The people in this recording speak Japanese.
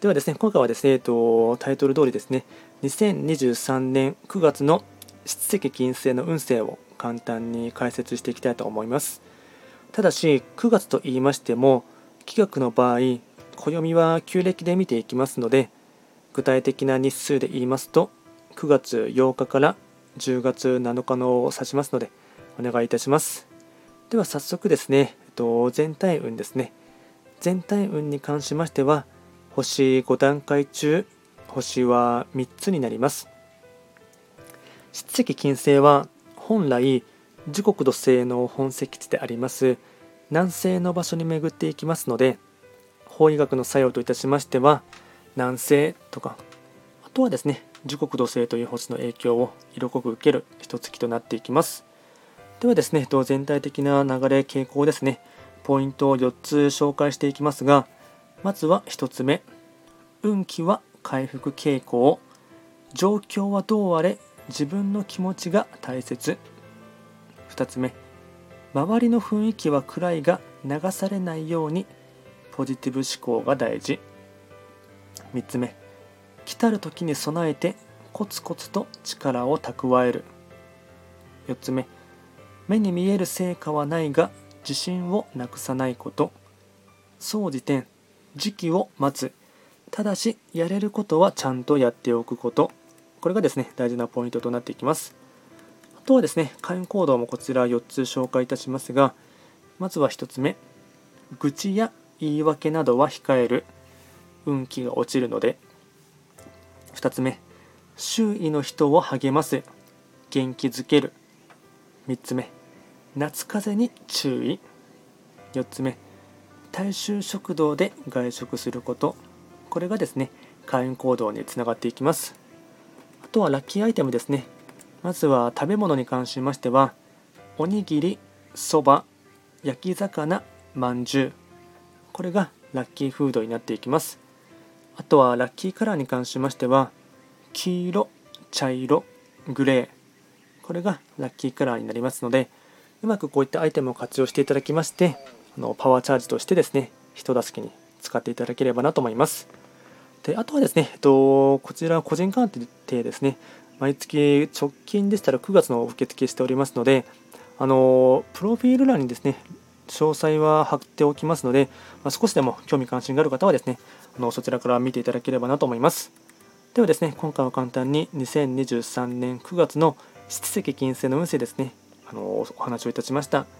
ではですね、今回はですね、えっと、タイトル通りですね、2023年9月の七石金星の運勢を簡単に解説していきたいと思います。ただし、9月と言いましても、気学の場合、暦は旧暦で見ていきますので、具体的な日数で言いますと、9月8日から10月7日のを指しますので、お願いいたします。では早速ですね、えっと、全体運ですね。全体運に関しましては、星5段階中星は3つになります。七石金星は本来時刻土星の本石地であります南西の場所に巡っていきますので法医学の作用といたしましては南西とかあとはですね時刻土星という星の影響を色濃く受ける一月となっていきます。ではですね全体的な流れ傾向ですねポイントを4つ紹介していきますがまずは1つ目。運気は回復傾向。状況はどうあれ自分の気持ちが大切。2つ目。周りの雰囲気は暗いが流されないようにポジティブ思考が大事。3つ目。来たる時に備えてコツコツと力を蓄える。4つ目。目に見える成果はないが自信をなくさないこと。総じて時期を待つ。ただしやれることはちゃんとやっておくこと。これがですね大事なポイントとなっていきます。あとはですね会員行動もこちら4つ紹介いたしますがまずは1つ目。愚痴や言い訳などは控える。運気が落ちるので。2つ目。周囲の人を励ます。元気づける。3つ目。夏風邪に注意。4つ目。大衆食堂で外食すること。これがですね会員行動につながっていきます。あとはラッキーアイテムですね。まずは食べ物に関しましてはおにぎりそば焼き魚まんじゅう。これがラッキーフードになっていきます。あとはラッキーカラーに関しましては黄色茶色グレー。これがラッキーカラーになりますのでうまくこういったアイテムを活用していただきましてのパワーチャージとしてですね人助けに使っていただければなと思います。であとはですね、えっと、こちら個人鑑定ですね。毎月直近でしたら9月の受付しておりますのであのプロフィール欄にですね詳細は貼っておきますので、まあ、少しでも興味関心がある方はですねあのそちらから見ていただければなと思います。ではですね今回は簡単に2023年9月の七石金星の運勢ですねあのお話をいたしました。